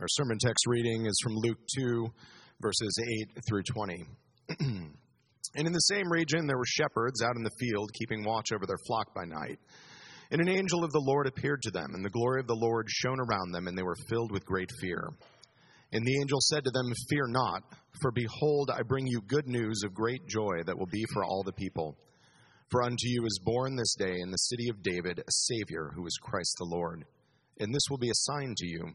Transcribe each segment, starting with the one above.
Our sermon text reading is from Luke 2, verses 8 through 20. and in the same region there were shepherds out in the field, keeping watch over their flock by night. And an angel of the Lord appeared to them, and the glory of the Lord shone around them, and they were filled with great fear. And the angel said to them, Fear not, for behold, I bring you good news of great joy that will be for all the people. For unto you is born this day in the city of David a Savior, who is Christ the Lord. And this will be a sign to you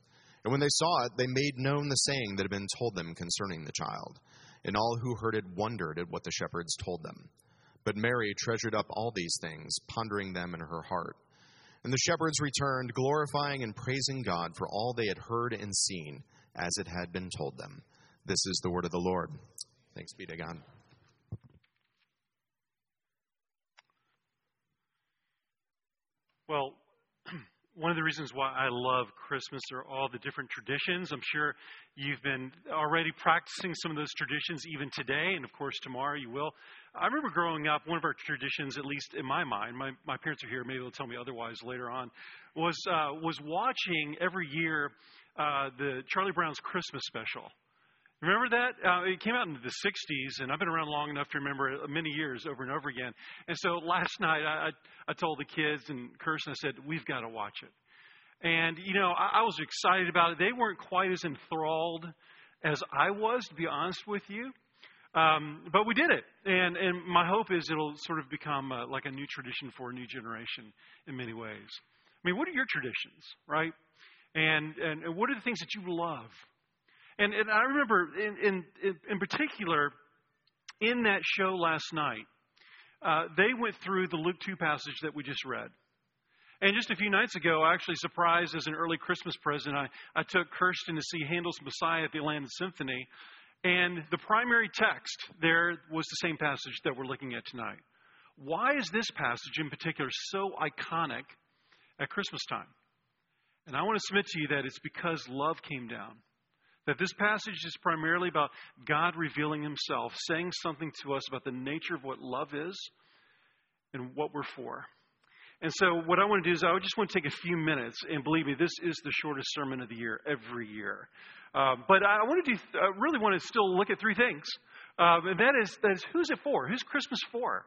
And when they saw it, they made known the saying that had been told them concerning the child. And all who heard it wondered at what the shepherds told them. But Mary treasured up all these things, pondering them in her heart. And the shepherds returned, glorifying and praising God for all they had heard and seen, as it had been told them. This is the word of the Lord. Thanks be to God. Well, one of the reasons why I love Christmas are all the different traditions. I'm sure you've been already practicing some of those traditions even today, and of course, tomorrow you will. I remember growing up, one of our traditions, at least in my mind, my, my parents are here, maybe they'll tell me otherwise later on, was, uh, was watching every year uh, the Charlie Brown's Christmas special. Remember that? Uh, it came out in the 60s, and I've been around long enough to remember many years over and over again. And so last night, I, I told the kids and Kirsten, I said, we've got to watch it. And, you know, I, I was excited about it. They weren't quite as enthralled as I was, to be honest with you. Um, but we did it. And, and my hope is it'll sort of become uh, like a new tradition for a new generation in many ways. I mean, what are your traditions, right? And, and what are the things that you love? And, and I remember, in, in, in particular, in that show last night, uh, they went through the Luke 2 passage that we just read. And just a few nights ago, I actually surprised as an early Christmas present, I, I took Kirsten to see Handel's Messiah at the Atlanta Symphony. And the primary text there was the same passage that we're looking at tonight. Why is this passage in particular so iconic at Christmas time? And I want to submit to you that it's because love came down. That this passage is primarily about God revealing Himself, saying something to us about the nature of what love is and what we're for. And so, what I want to do is, I just want to take a few minutes, and believe me, this is the shortest sermon of the year every year. Um, but I want to do, I really want to still look at three things. Um, and that is, that is, who's it for? Who's Christmas for?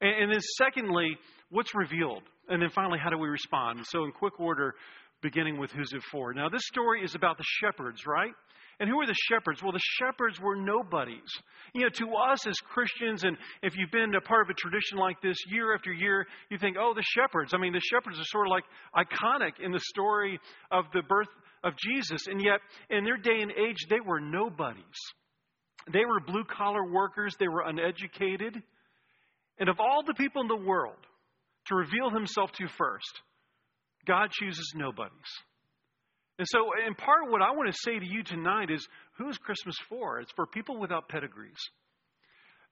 And, and then, secondly, what's revealed? And then finally, how do we respond? So, in quick order, beginning with who's it for. Now, this story is about the shepherds, right? And who are the shepherds? Well, the shepherds were nobodies. You know, to us as Christians, and if you've been a part of a tradition like this year after year, you think, oh, the shepherds. I mean, the shepherds are sort of like iconic in the story of the birth of Jesus. And yet, in their day and age, they were nobodies. They were blue collar workers, they were uneducated. And of all the people in the world to reveal himself to first, God chooses nobodies. And so, in part, what I want to say to you tonight is who is Christmas for? It's for people without pedigrees.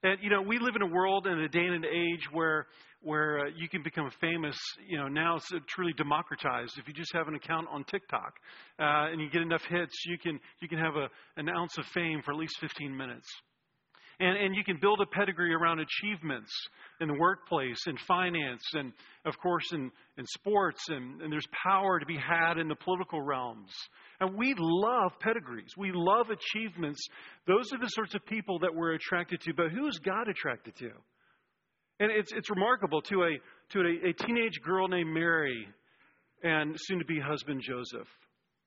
And, you know, we live in a world and a day and an age where, where uh, you can become famous. You know, now it's truly democratized. If you just have an account on TikTok uh, and you get enough hits, you can, you can have a, an ounce of fame for at least 15 minutes. And, and you can build a pedigree around achievements in the workplace, in finance, and of course in, in sports, and, and there's power to be had in the political realms. And we love pedigrees. We love achievements. Those are the sorts of people that we're attracted to. But who is God attracted to? And it's, it's remarkable to, a, to a, a teenage girl named Mary and soon to be husband Joseph,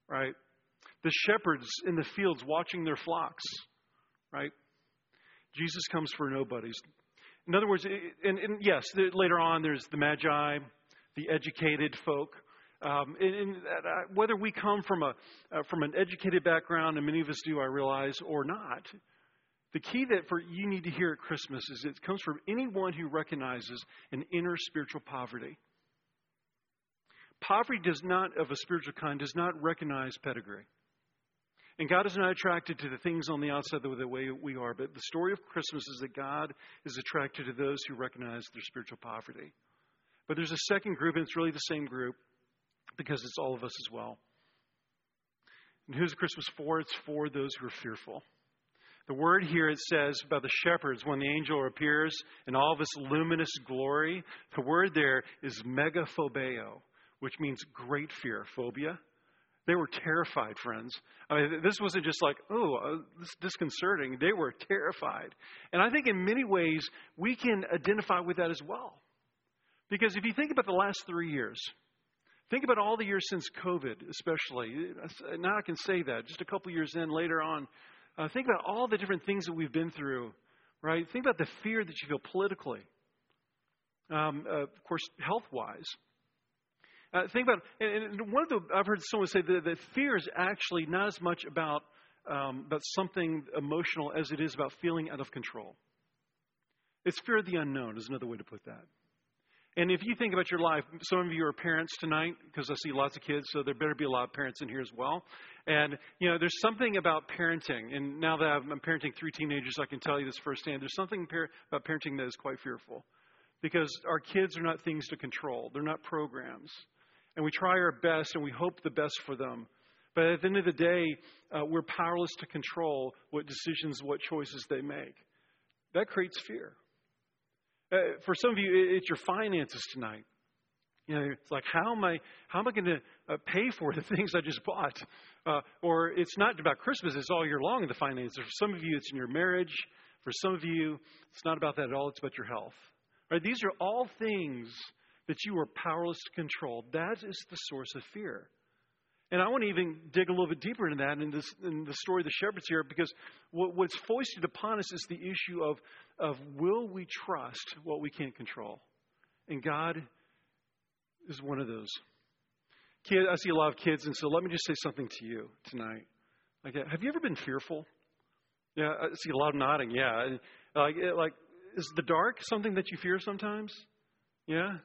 right? The shepherds in the fields watching their flocks, right? Jesus comes for nobodies. In other words, and, and yes, the, later on there's the magi, the educated folk. Um, and, and uh, whether we come from a uh, from an educated background, and many of us do, I realize, or not, the key that for you need to hear at Christmas is it comes from anyone who recognizes an inner spiritual poverty. Poverty does not, of a spiritual kind, does not recognize pedigree. And God is not attracted to the things on the outside the way we are, but the story of Christmas is that God is attracted to those who recognize their spiritual poverty. But there's a second group, and it's really the same group because it's all of us as well. And who's Christmas for? It's for those who are fearful. The word here it says about the shepherds when the angel appears in all of his luminous glory. The word there is megaphobeo, which means great fear, phobia. They were terrified, friends. I mean, this wasn't just like, oh, uh, this is disconcerting. They were terrified. And I think in many ways we can identify with that as well. Because if you think about the last three years, think about all the years since COVID, especially. Now I can say that, just a couple years in later on. Uh, think about all the different things that we've been through, right? Think about the fear that you feel politically, um, uh, of course, health wise. Uh, think about, and, and, one of the, I've heard someone say that, that fear is actually not as much about, um, about something emotional as it is about feeling out of control. It's fear of the unknown, is another way to put that. And if you think about your life, some of you are parents tonight, because I see lots of kids, so there better be a lot of parents in here as well. And, you know, there's something about parenting, and now that I'm parenting three teenagers, I can tell you this firsthand. There's something about parenting that is quite fearful. Because our kids are not things to control, they're not programs and we try our best and we hope the best for them. But at the end of the day, uh, we're powerless to control what decisions, what choices they make. That creates fear. Uh, for some of you, it's your finances tonight. You know, it's like, how am I, how am I going to uh, pay for the things I just bought? Uh, or it's not about Christmas, it's all year long the finances. For some of you, it's in your marriage. For some of you, it's not about that at all, it's about your health. Right? These are all things that you are powerless to control. That is the source of fear. And I want to even dig a little bit deeper into that in, this, in the story of the shepherds here, because what, what's foisted upon us is the issue of, of will we trust what we can't control? And God is one of those. Kid, I see a lot of kids, and so let me just say something to you tonight. Like, have you ever been fearful? Yeah, I see a lot of nodding. Yeah, like, like is the dark something that you fear sometimes? Yeah,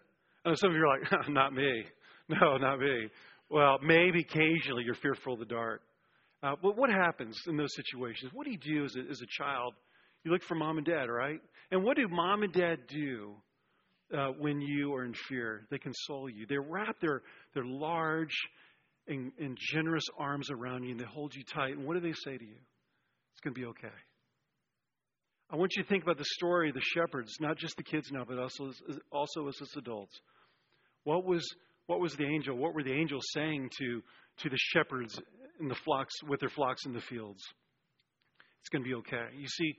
some of you are like, not me. No, not me. Well, maybe occasionally you're fearful of the dark. Uh, but what happens in those situations? What do you do as a, as a child? You look for mom and dad, right? And what do mom and dad do uh, when you are in fear? They console you. They wrap their, their large and, and generous arms around you and they hold you tight. And what do they say to you? It's going to be okay. I want you to think about the story of the shepherds, not just the kids now, but also, also us as adults. What was, what was the angel? What were the angels saying to, to the shepherds in the flocks with their flocks in the fields? It's going to be okay. You see,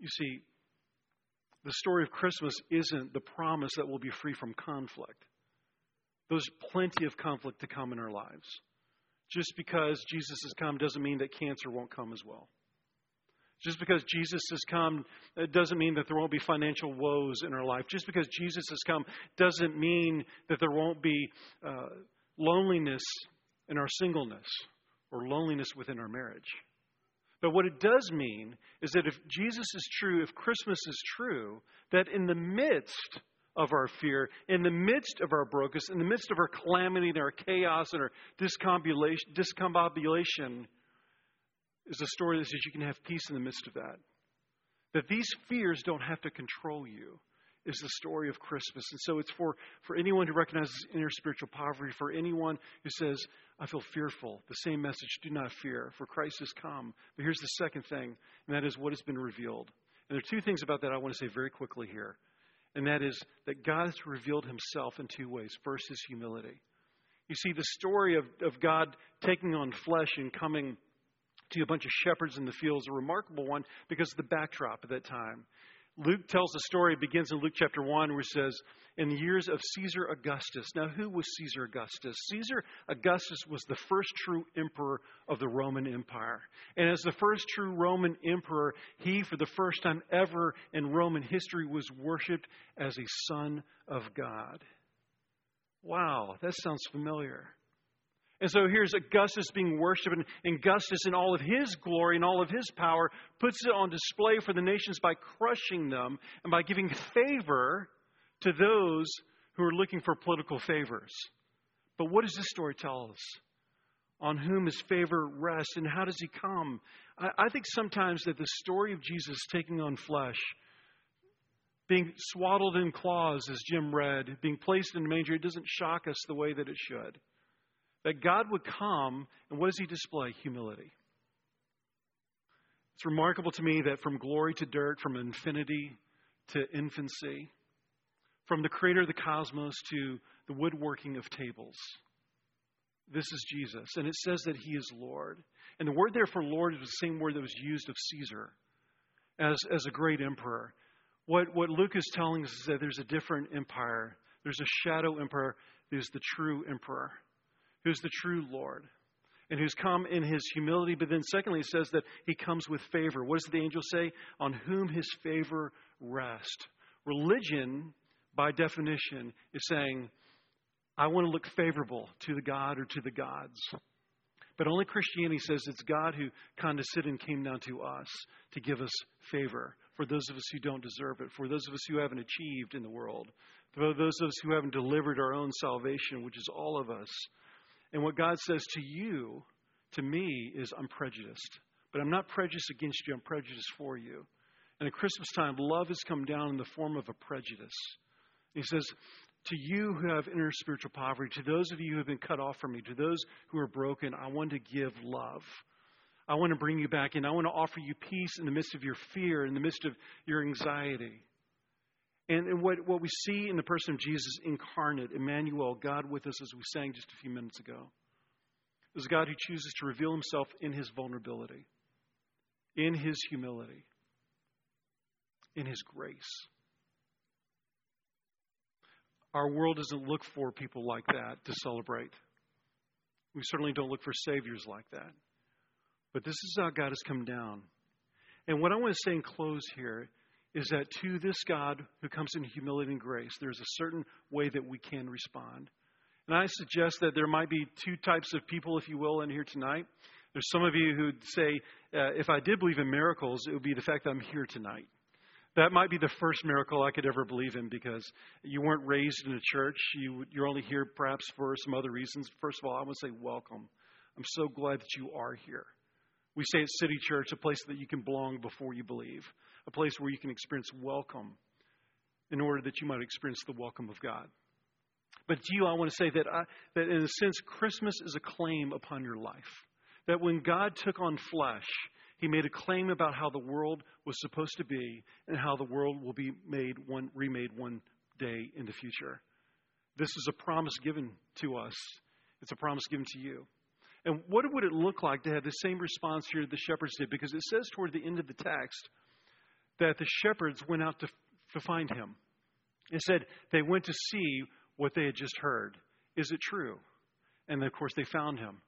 you see, the story of Christmas isn't the promise that we'll be free from conflict. There's plenty of conflict to come in our lives. Just because Jesus has come doesn't mean that cancer won't come as well. Just because Jesus has come doesn't mean that there won't be financial woes in our life. Just because Jesus has come doesn't mean that there won't be uh, loneliness in our singleness or loneliness within our marriage. But what it does mean is that if Jesus is true, if Christmas is true, that in the midst of our fear, in the midst of our brokenness, in the midst of our calamity and our chaos and our discombobulation, discombobulation is a story that says you can have peace in the midst of that. That these fears don't have to control you is the story of Christmas. And so it's for, for anyone who recognizes inner spiritual poverty, for anyone who says, I feel fearful. The same message, do not fear, for Christ has come. But here's the second thing, and that is what has been revealed. And there are two things about that I want to say very quickly here. And that is that God has revealed himself in two ways. First is humility. You see, the story of, of God taking on flesh and coming to a bunch of shepherds in the fields, a remarkable one because of the backdrop at that time. Luke tells the story, it begins in Luke chapter 1, where it says, In the years of Caesar Augustus. Now, who was Caesar Augustus? Caesar Augustus was the first true emperor of the Roman Empire. And as the first true Roman emperor, he, for the first time ever in Roman history, was worshiped as a son of God. Wow, that sounds familiar. And so here's Augustus being worshiped, and, Augustus, in all of his glory and all of his power, puts it on display for the nations by crushing them and by giving favor to those who are looking for political favors. But what does this story tell us? on whom his favor rests. And how does he come? I, I think sometimes that the story of Jesus taking on flesh, being swaddled in claws, as Jim read, being placed in a manger, it doesn't shock us the way that it should. That God would come, and what does he display? Humility. It's remarkable to me that from glory to dirt, from infinity to infancy, from the creator of the cosmos to the woodworking of tables, this is Jesus. And it says that he is Lord. And the word there for Lord is the same word that was used of Caesar as, as a great emperor. What, what Luke is telling us is that there's a different empire. There's a shadow emperor There's the true emperor, who's the true Lord, and who's come in his humility. But then, secondly, it says that he comes with favor. What does the angel say? On whom his favor rests. Religion, by definition, is saying, I want to look favorable to the God or to the gods. But only Christianity says it's God who condescended and came down to us to give us favor for those of us who don't deserve it, for those of us who haven't achieved in the world, for those of us who haven't delivered our own salvation, which is all of us. And what God says to you, to me, is I'm prejudiced. But I'm not prejudiced against you, I'm prejudiced for you. And at Christmas time, love has come down in the form of a prejudice. He says, to you who have inner spiritual poverty, to those of you who have been cut off from me, to those who are broken, I want to give love. I want to bring you back in. I want to offer you peace in the midst of your fear, in the midst of your anxiety. And, and what, what we see in the person of Jesus incarnate, Emmanuel, God with us, as we sang just a few minutes ago, is a God who chooses to reveal himself in his vulnerability, in his humility, in his grace. Our world doesn't look for people like that to celebrate. We certainly don't look for saviors like that. But this is how God has come down. And what I want to say in close here is that to this God who comes in humility and grace, there's a certain way that we can respond. And I suggest that there might be two types of people, if you will, in here tonight. There's some of you who'd say, uh, if I did believe in miracles, it would be the fact that I'm here tonight. That might be the first miracle I could ever believe in because you weren't raised in a church. You, you're only here perhaps for some other reasons. First of all, I want to say welcome. I'm so glad that you are here. We say at City Church, a place that you can belong before you believe, a place where you can experience welcome in order that you might experience the welcome of God. But to you, I want to say that, I, that in a sense, Christmas is a claim upon your life. That when God took on flesh, he made a claim about how the world was supposed to be and how the world will be made one, remade one day in the future. This is a promise given to us. It's a promise given to you. And what would it look like to have the same response here the shepherds did? Because it says toward the end of the text that the shepherds went out to, to find him. It said they went to see what they had just heard. Is it true? And of course, they found him.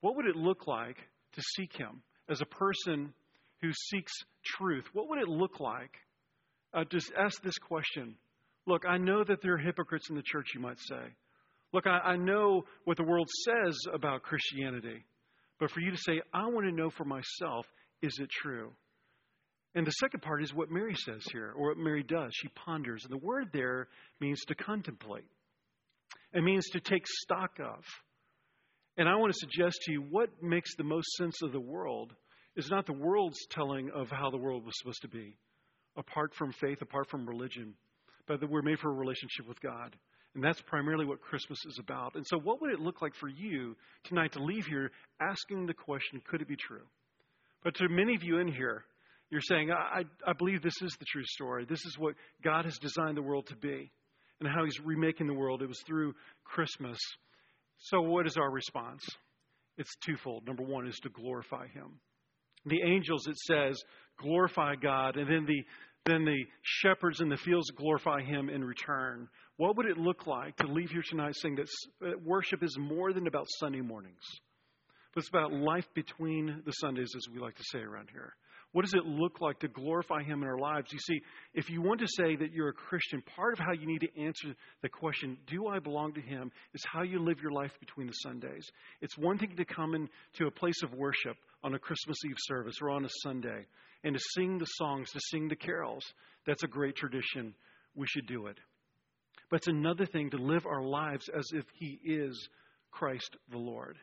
What would it look like to seek him? as a person who seeks truth, what would it look like? Uh, just ask this question. Look, I know that there are hypocrites in the church, you might say. Look, I, I know what the world says about Christianity. But for you to say, I want to know for myself, is it true? And the second part is what Mary says here, or what Mary does. She ponders. And the word there means to contemplate, it means to take stock of. And I want to suggest to you what makes the most sense of the world is not the world's telling of how the world was supposed to be, apart from faith, apart from religion, but that we're made for a relationship with God. And that's primarily what Christmas is about. And so, what would it look like for you tonight to leave here asking the question, could it be true? But to many of you in here, you're saying, I, I believe this is the true story. This is what God has designed the world to be and how He's remaking the world. It was through Christmas. So, what is our response? It's twofold. Number one is to glorify Him. The angels, it says, glorify God, and then the then the shepherds in the fields glorify Him in return. What would it look like to leave here tonight saying that uh, worship is more than about Sunday mornings, but it's about life between the Sundays, as we like to say around here? What does it look like to glorify Him in our lives? You see, if you want to say that you're a Christian, part of how you need to answer the question, do I belong to Him, is how you live your life between the Sundays. It's one thing to come into a place of worship on a Christmas Eve service or on a Sunday and to sing the songs, to sing the carols. That's a great tradition. We should do it. But it's another thing to live our lives as if He is Christ the Lord.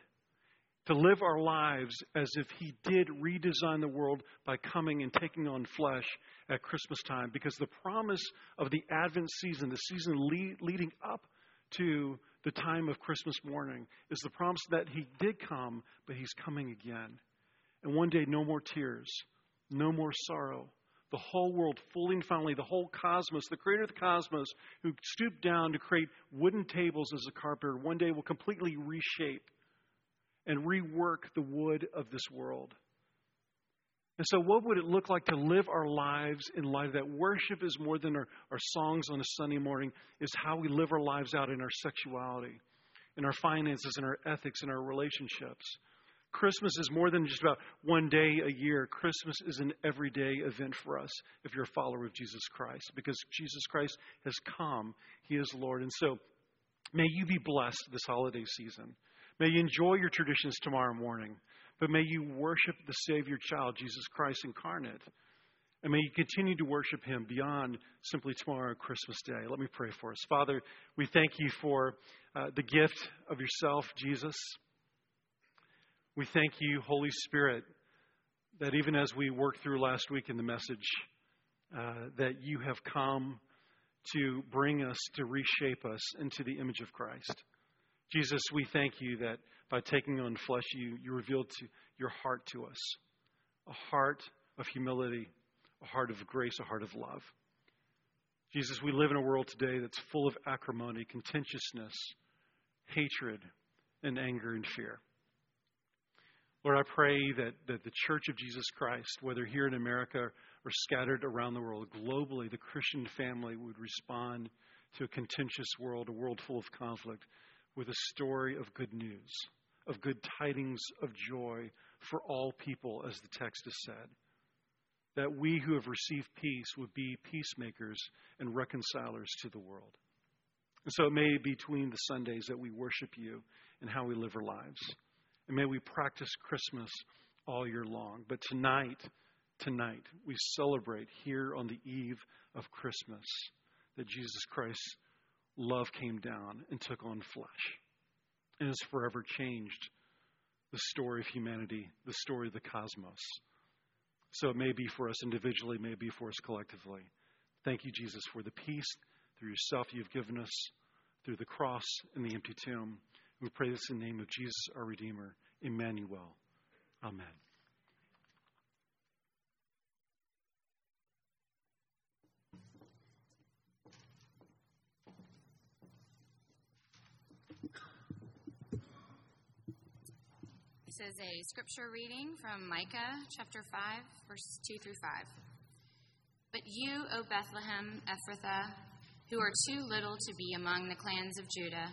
to live our lives as if He did redesign the world by coming and taking on flesh at Christmas time. Because the promise of the Advent season, the season lead, leading up to the time of Christmas morning, is the promise that He did come, but He's coming again. And one day, no more tears, no more sorrow. The whole world, fully and finally, the whole cosmos, the creator of the cosmos, who stooped down to create wooden tables as a carpenter, one day will completely reshape and rework the wood of this world. And so, what would it look like to live our lives in light of that? Worship is more than our, our songs on a Sunday morning, is how we live our lives out in our sexuality, in our finances, in our ethics, in our relationships. Christmas is more than just about one day a year. Christmas is an everyday event for us if you're a follower of Jesus Christ, because Jesus Christ has come. He is Lord. And so, may you be blessed this holiday season. May you enjoy your traditions tomorrow morning, but may you worship the Savior child, Jesus Christ incarnate. And may you continue to worship him beyond simply tomorrow, Christmas Day. Let me pray for us. Father, we thank you for uh, the gift of yourself, Jesus. We thank you, Holy Spirit, that even as we worked through last week in the message, uh, that you have come to bring us, to reshape us into the image of Christ. Jesus, we thank you that by taking on flesh, you, you revealed to your heart to us a heart of humility, a heart of grace, a heart of love. Jesus, we live in a world today that's full of acrimony, contentiousness, hatred, and anger and fear. Lord, I pray that, that the Church of Jesus Christ, whether here in America or scattered around the world, globally, the Christian family would respond to a contentious world, a world full of conflict, with a story of good news, of good tidings of joy for all people, as the text has said. That we who have received peace would be peacemakers and reconcilers to the world. And so it may be between the Sundays that we worship you and how we live our lives. And may we practice Christmas all year long. But tonight, tonight, we celebrate here on the eve of Christmas that Jesus Christ's love came down and took on flesh and has forever changed the story of humanity, the story of the cosmos. So it may be for us individually, may be for us collectively. Thank you, Jesus, for the peace through yourself you've given us, through the cross and the empty tomb. We pray this in the name of Jesus, our Redeemer, Emmanuel. Amen. This is a scripture reading from Micah chapter 5, verses 2 through 5. But you, O Bethlehem Ephrathah, who are too little to be among the clans of Judah,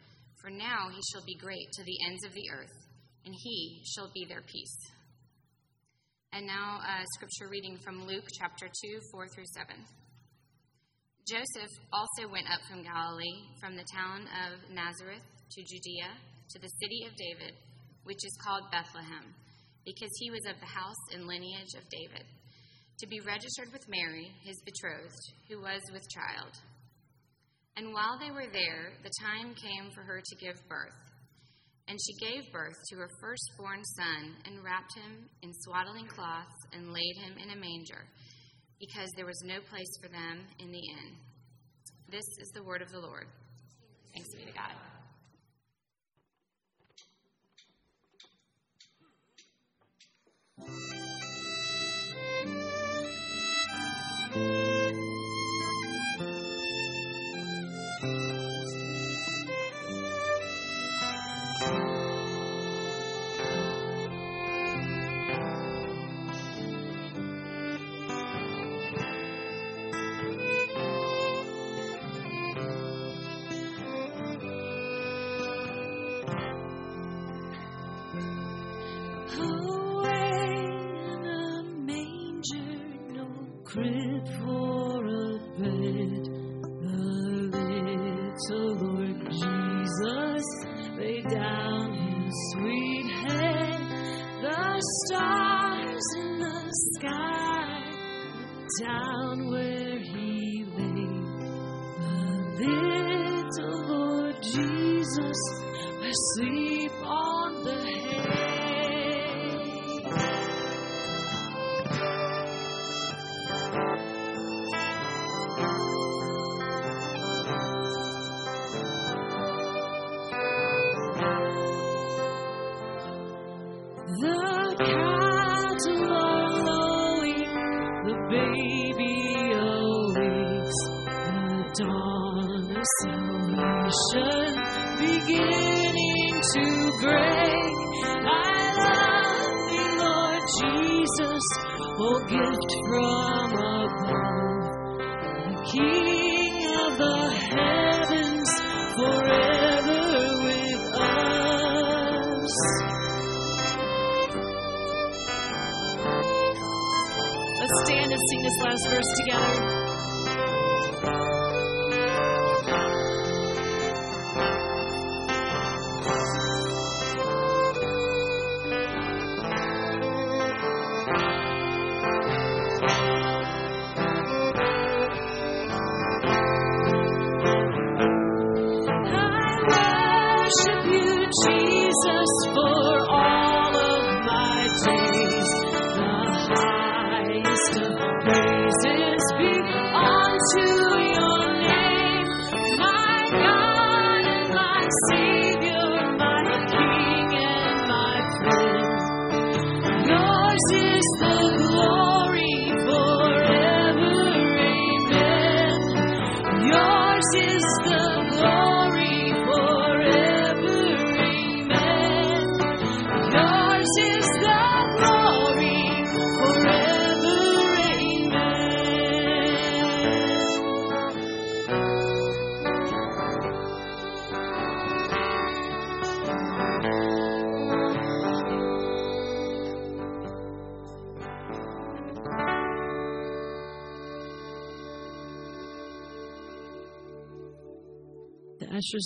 for now he shall be great to the ends of the earth, and he shall be their peace. And now, a scripture reading from Luke chapter 2, 4 through 7. Joseph also went up from Galilee, from the town of Nazareth to Judea, to the city of David, which is called Bethlehem because he was of the house and lineage of David, to be registered with Mary, his betrothed, who was with child. And while they were there, the time came for her to give birth. And she gave birth to her firstborn son, and wrapped him in swaddling cloths, and laid him in a manger, because there was no place for them in the inn. This is the word of the Lord. Thanks be to God. Christmas. The cattle are lowing, the baby awakes, the dawn of salvation beginning to break. I love thee, Lord Jesus, O gift from above. The key last verse together.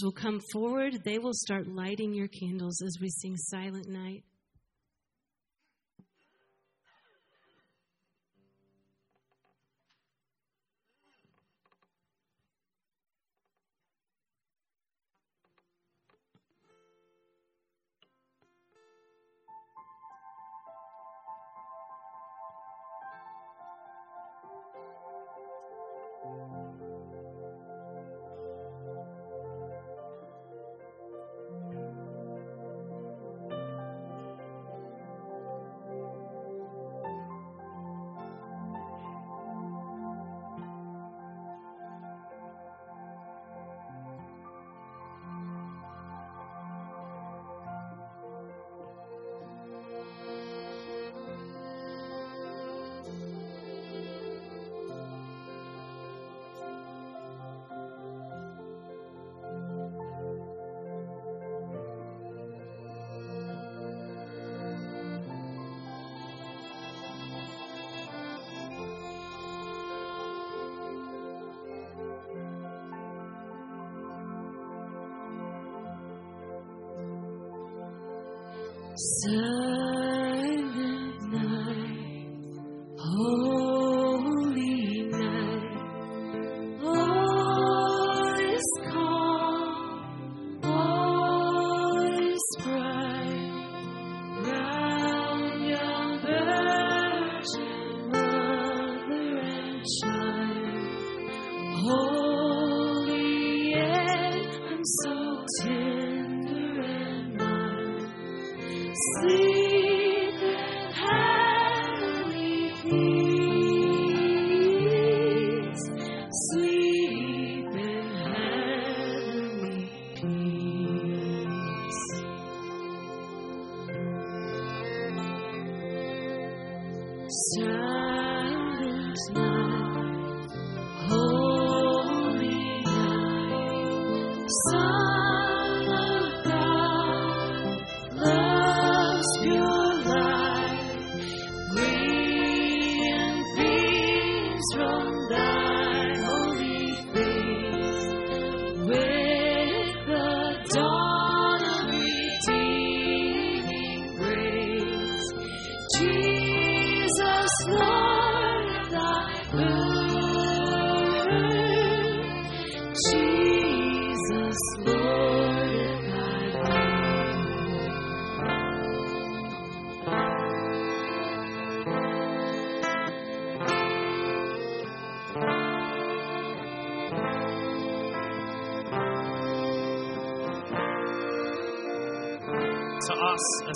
will come forward. They will start lighting your candles as we sing Silent Night. Observe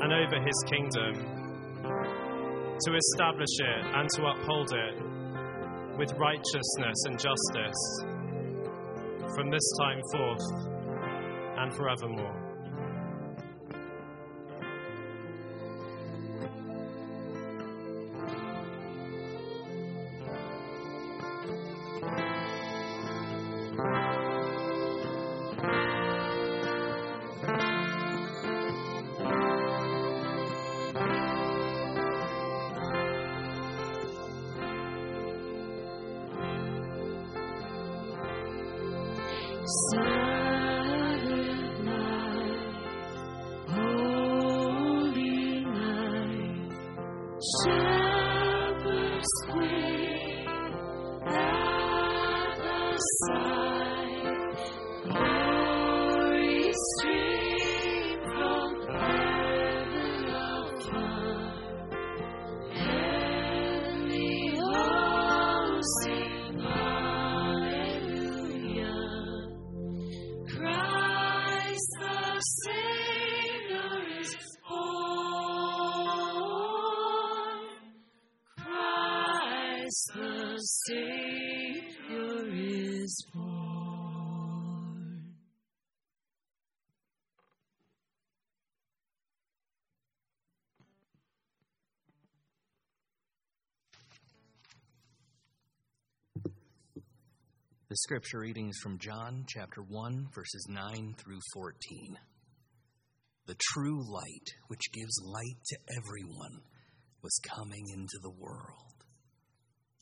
and over his kingdom, to establish it and to uphold it with righteousness and justice from this time forth and forevermore. Is born. The scripture reading is from John chapter 1, verses 9 through 14. The true light, which gives light to everyone, was coming into the world.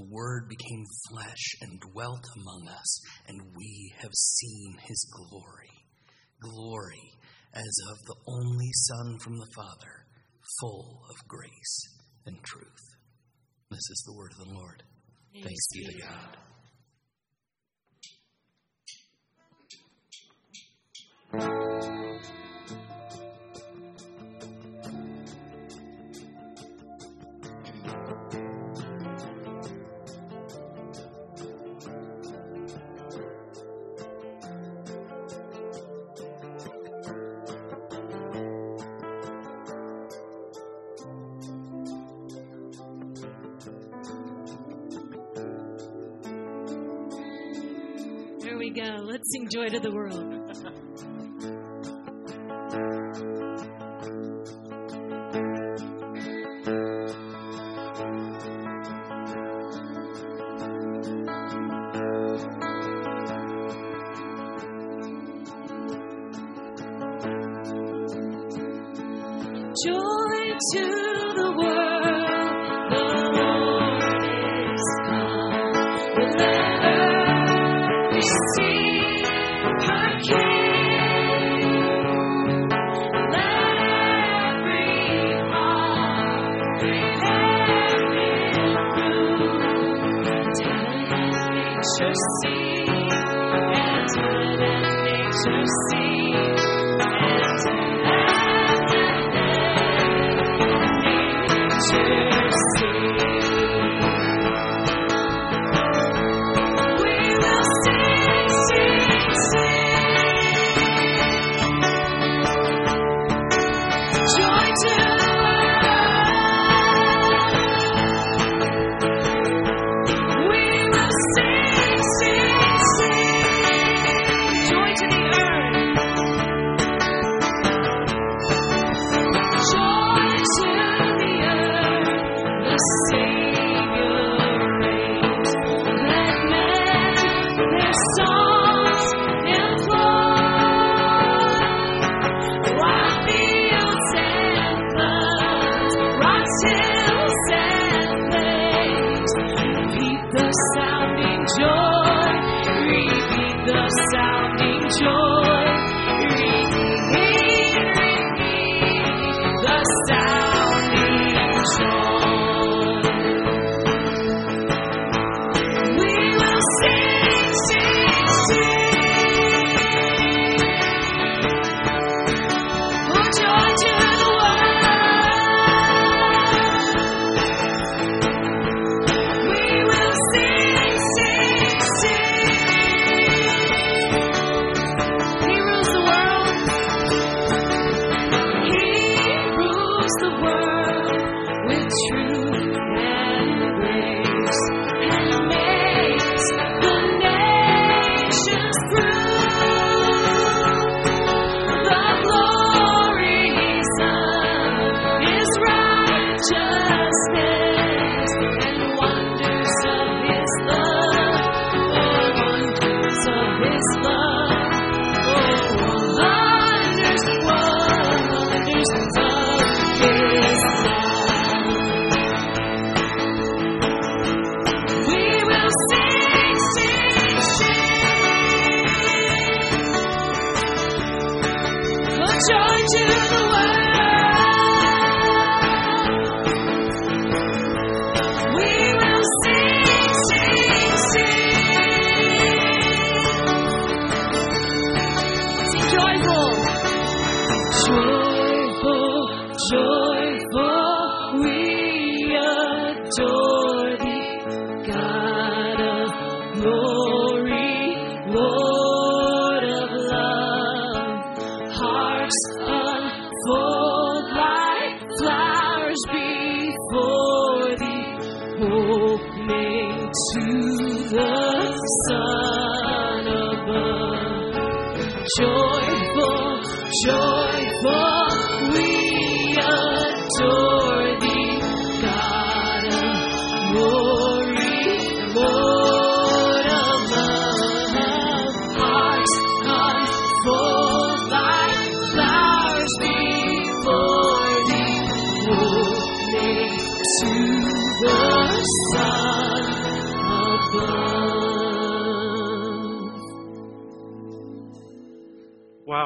The Word became flesh and dwelt among us, and we have seen his glory. Glory as of the only Son from the Father, full of grace and truth. This is the word of the Lord. Thanks be to God. There Joy to the world, the Lord is come. Earth her King. Let every heart prepare and nature and nature sing, with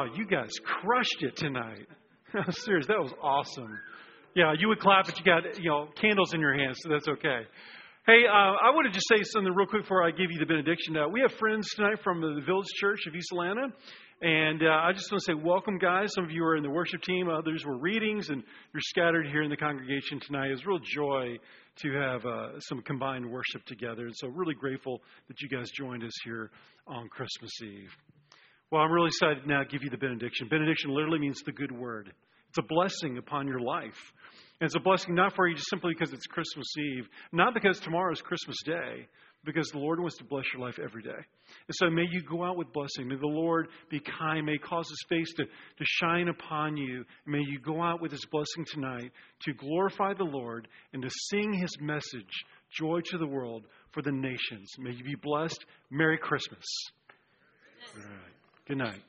Wow, you guys crushed it tonight. Serious, that was awesome. Yeah, you would clap, but you got you know candles in your hands, so that's okay. Hey, uh, I want to just say something real quick before I give you the benediction. Uh, we have friends tonight from the Village Church of East Atlanta, and uh, I just want to say welcome, guys. Some of you are in the worship team, others were readings, and you're scattered here in the congregation tonight. It's a real joy to have uh, some combined worship together, and so really grateful that you guys joined us here on Christmas Eve. Well, I'm really excited to now give you the benediction. Benediction literally means the good word. It's a blessing upon your life. And it's a blessing not for you just simply because it's Christmas Eve, not because tomorrow is Christmas Day, because the Lord wants to bless your life every day. And so may you go out with blessing. May the Lord be kind. May He cause His face to, to shine upon you. May you go out with His blessing tonight to glorify the Lord and to sing His message, joy to the world for the nations. May you be blessed. Merry Christmas. All right. Good night.